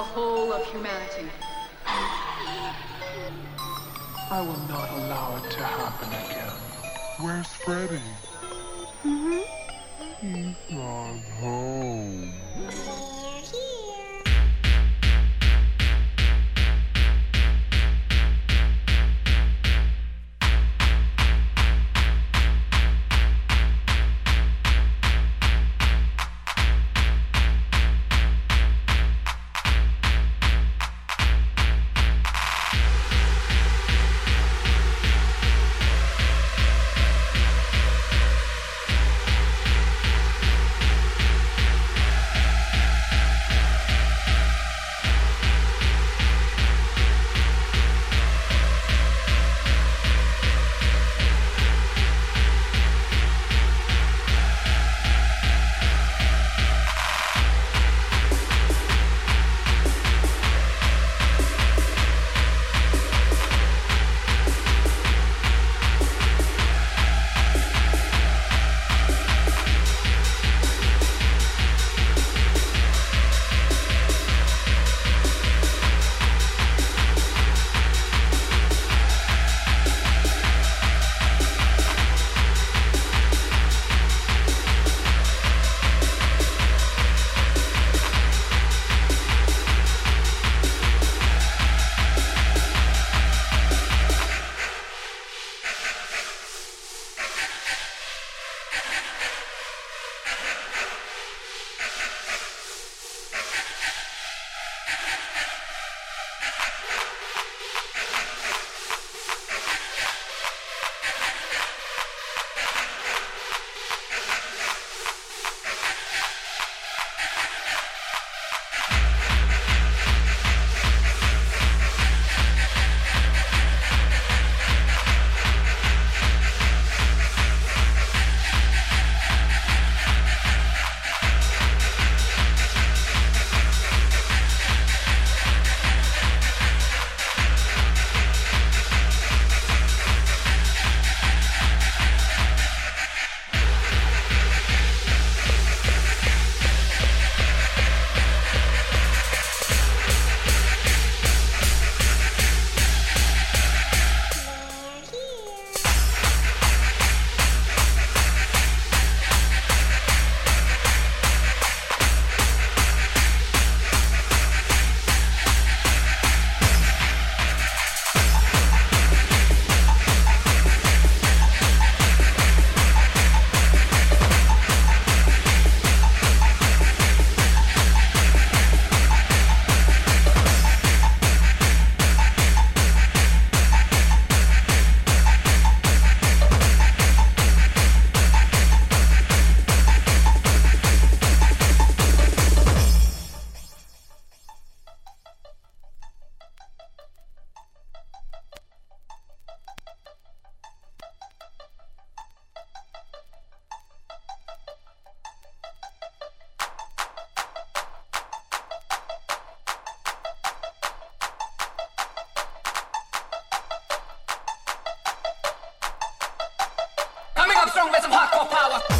the whole of humanity. I will not allow it to happen again. Where's Freddy? Strong with some hardcore power.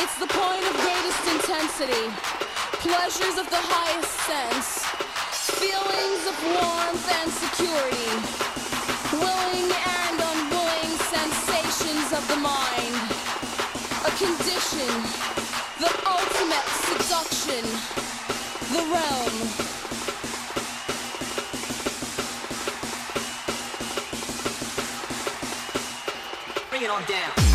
It's the point of greatest intensity, pleasures of the highest sense, feelings of warmth and security, willing and unwilling sensations of the mind, a condition, the ultimate seduction, the realm. Bring it on down.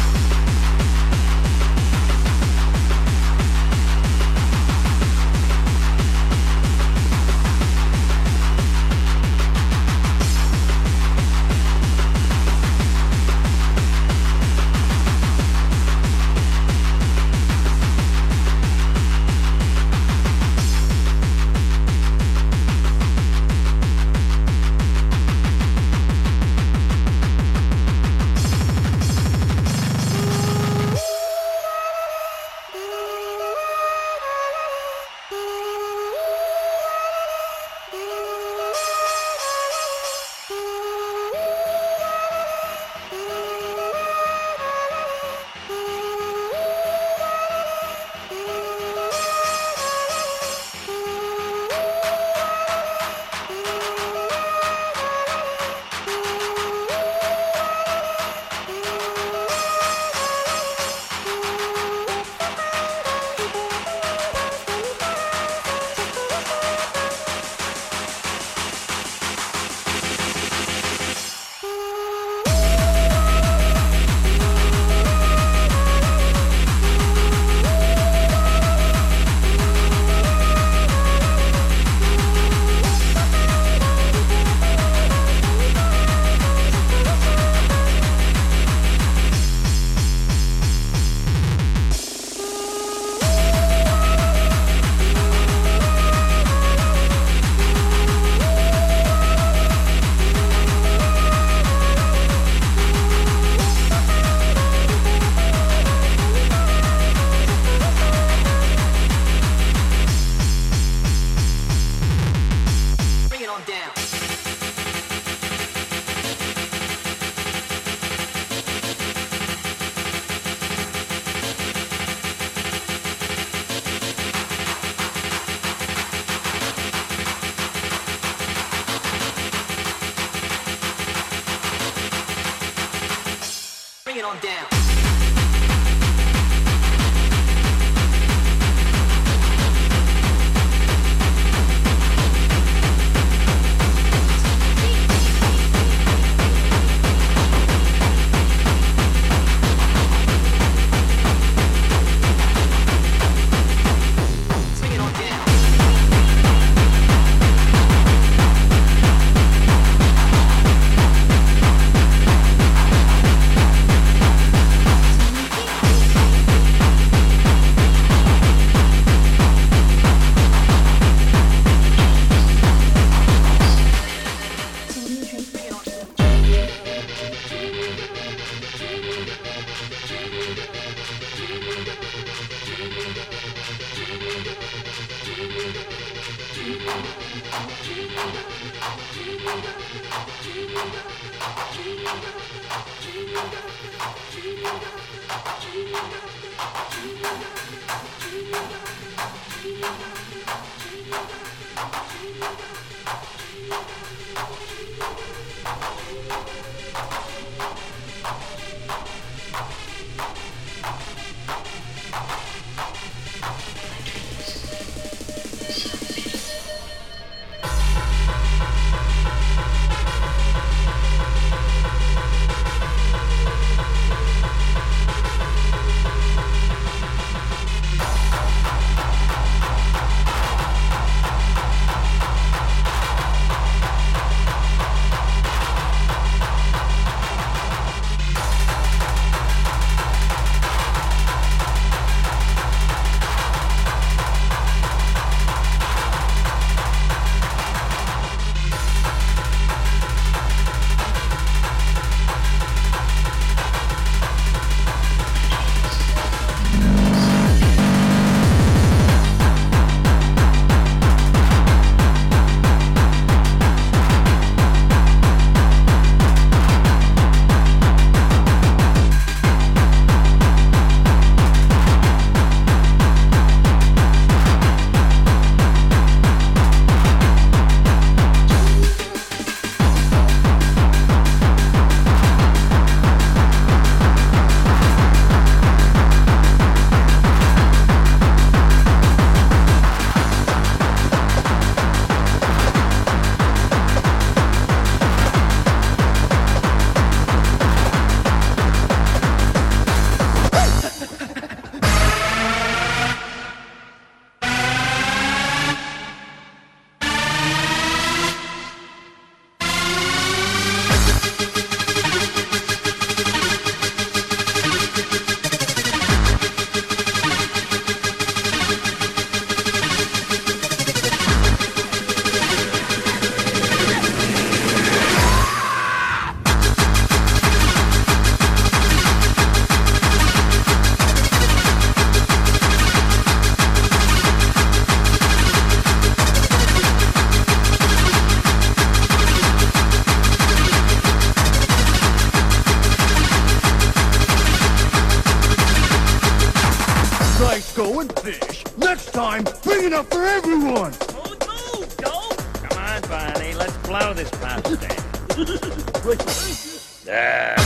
Enough for everyone. Don't move, don't. Come on, Barney. Let's blow this bastard. yeah.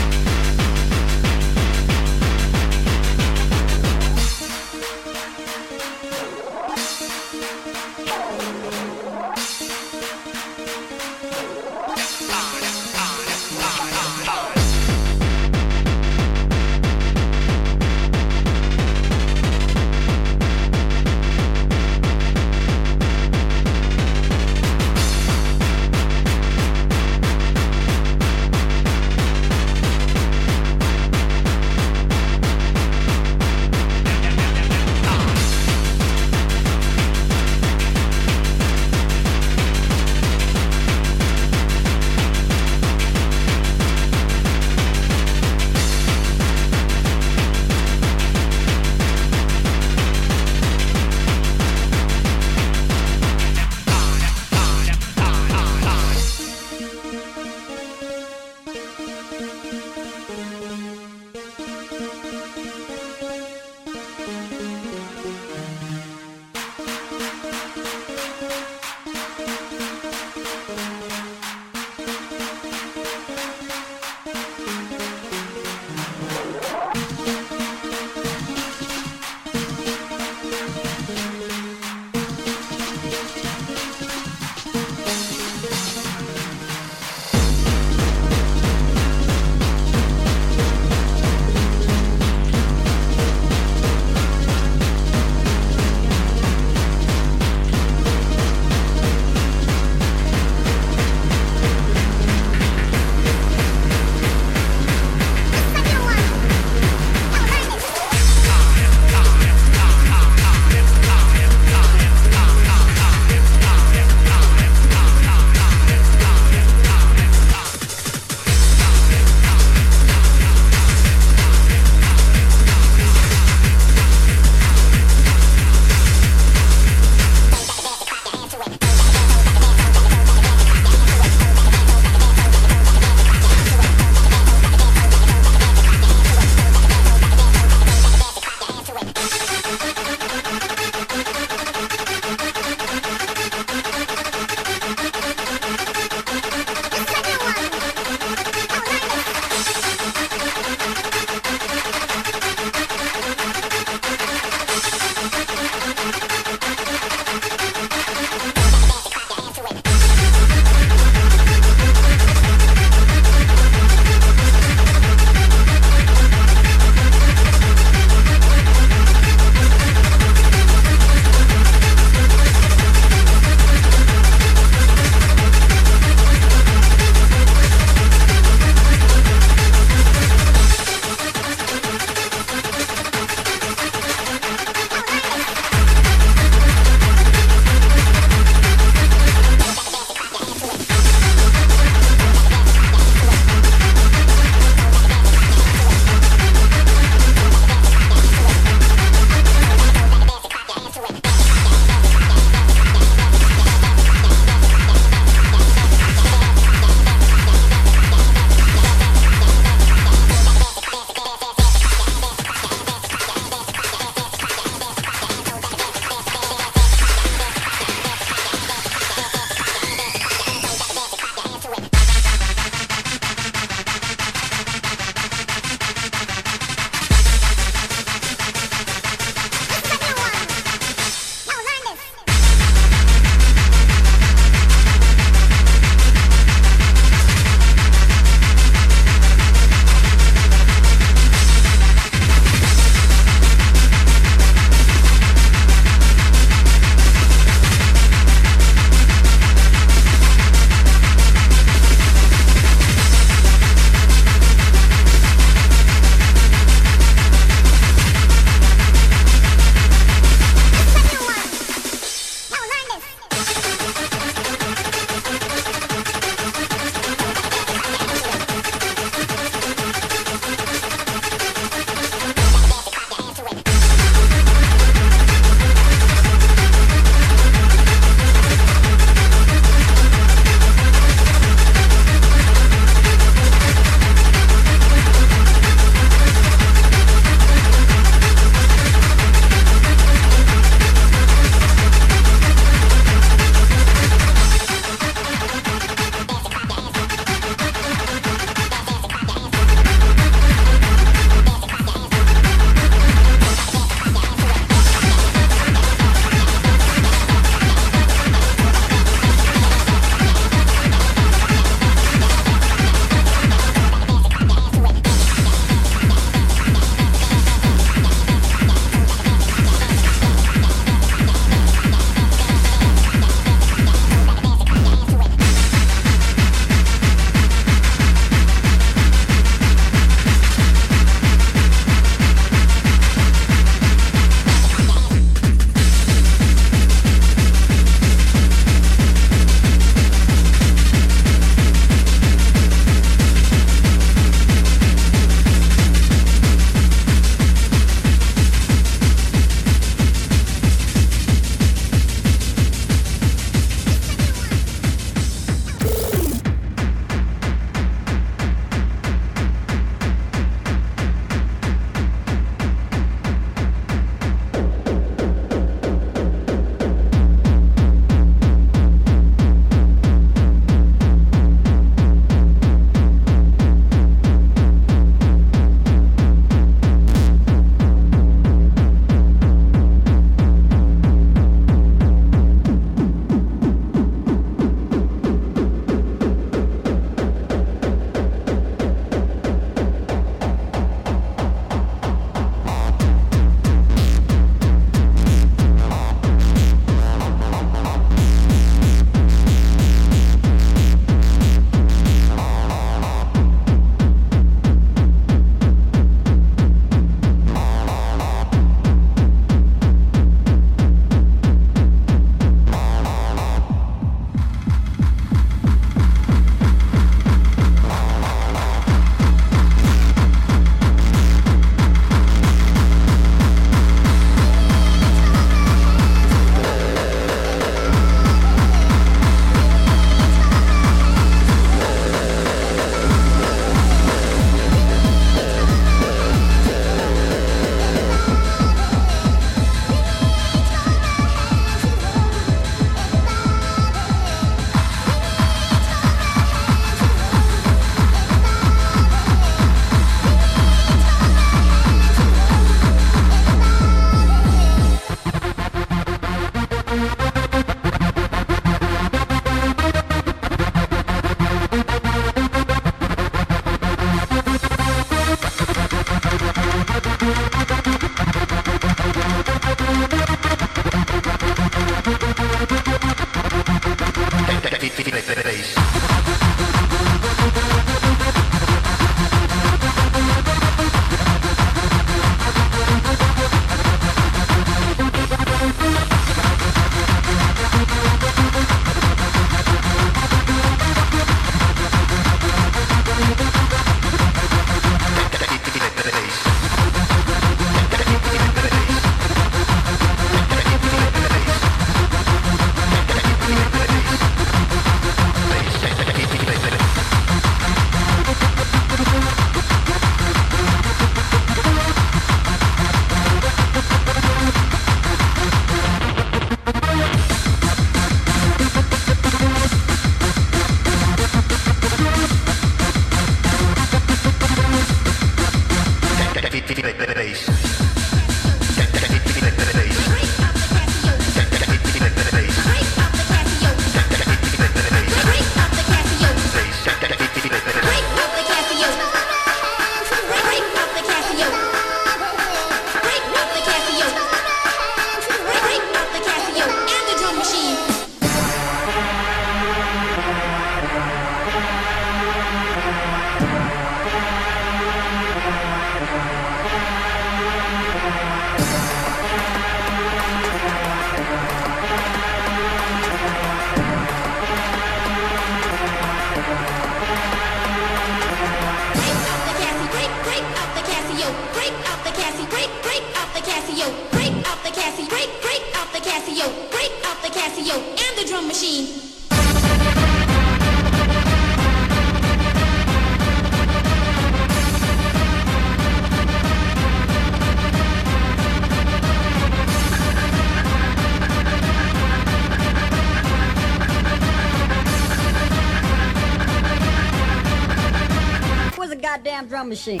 drum machine.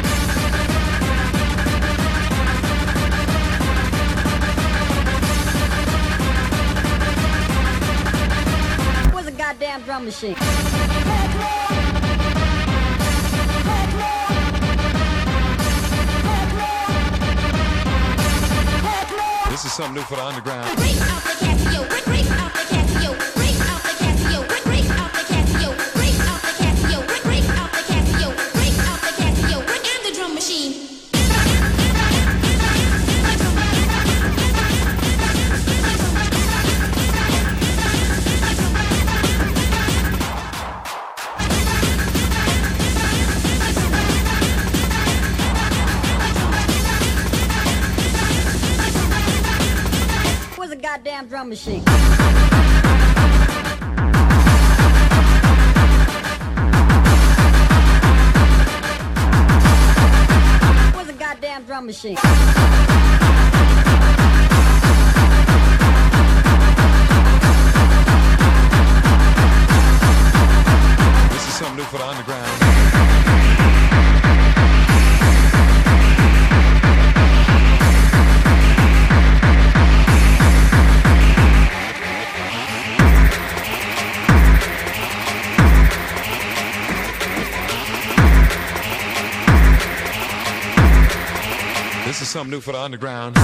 Where's a goddamn drum machine? This is something new for the underground. This is something new for the underground.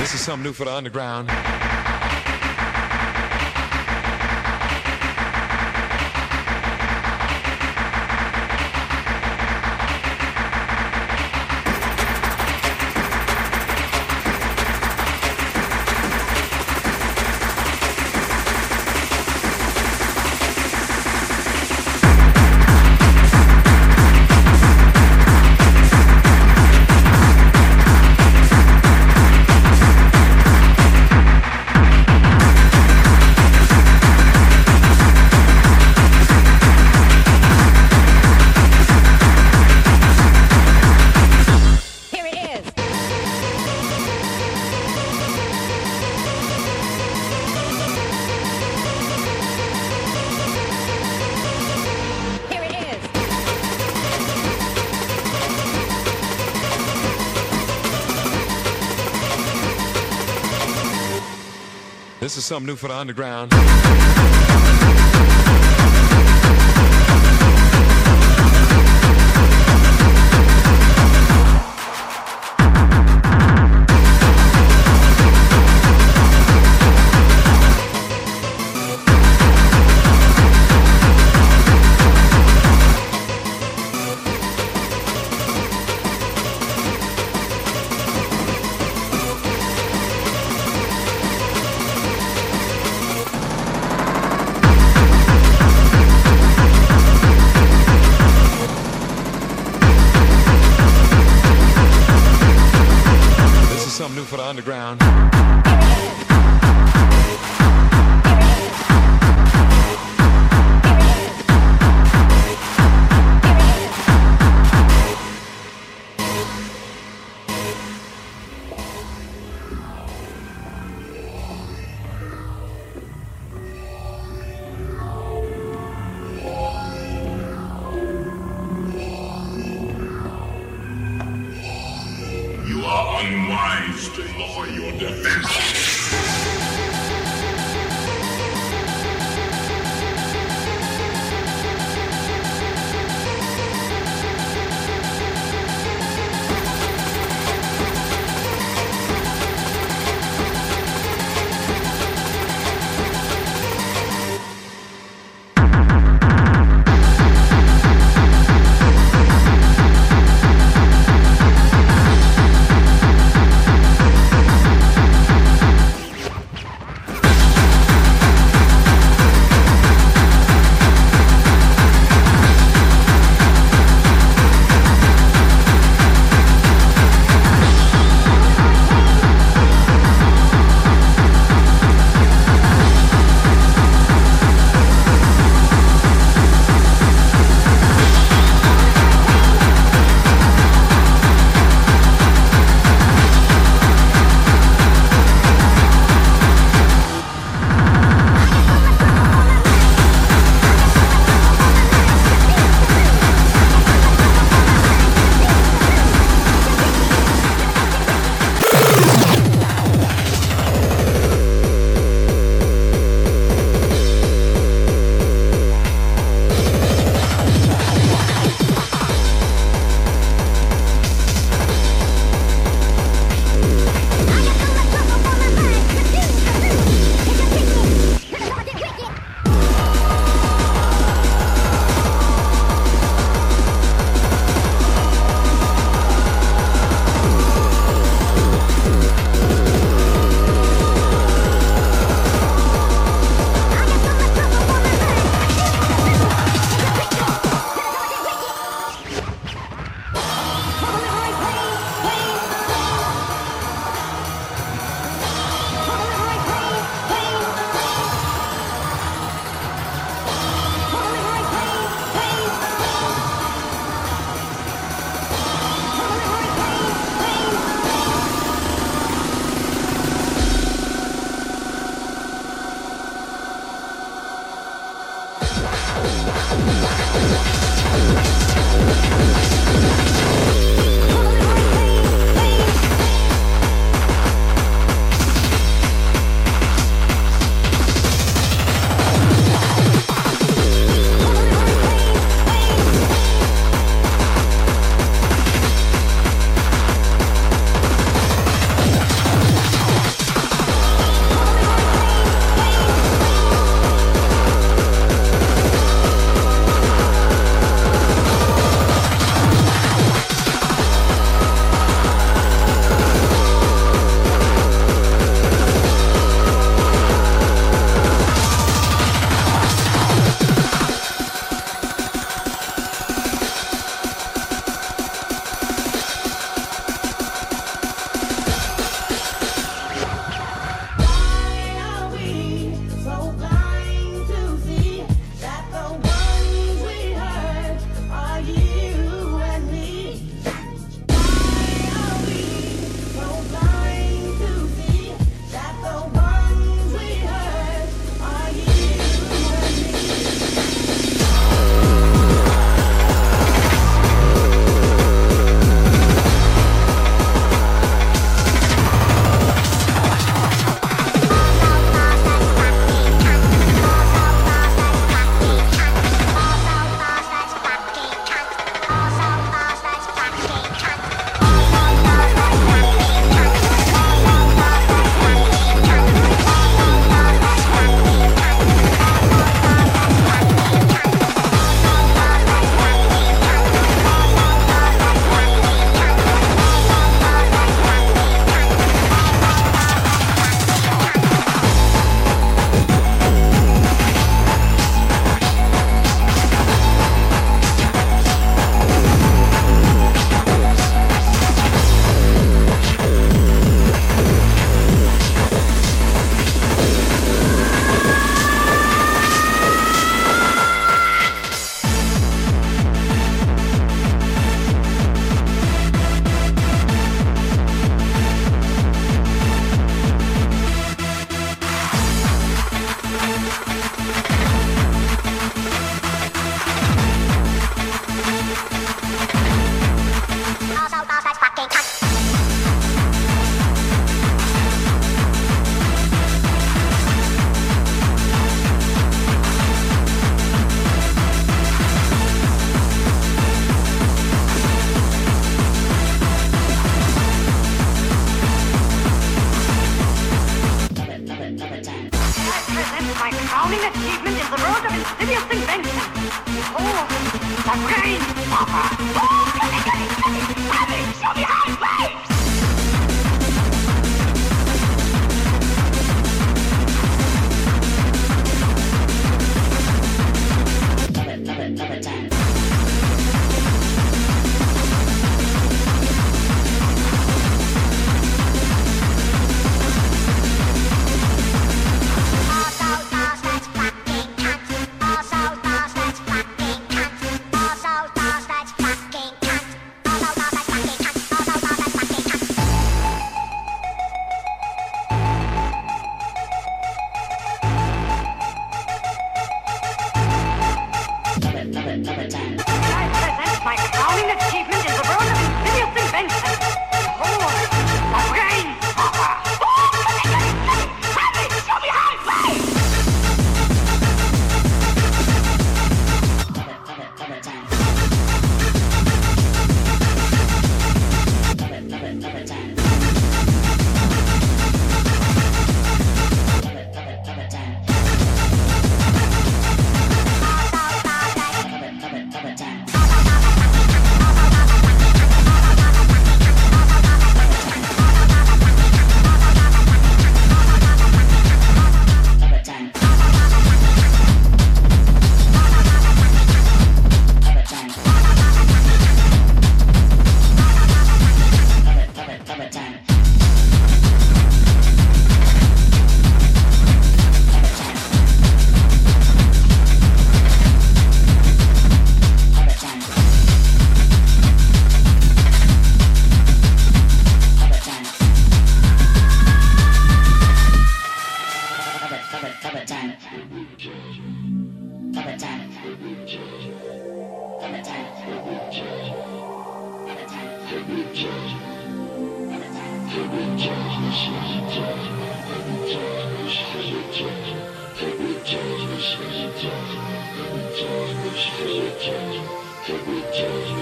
This is something new for the underground. Something new for the underground.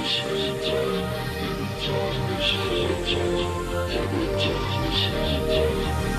谢谢谢谢谢谢谢谢谢谢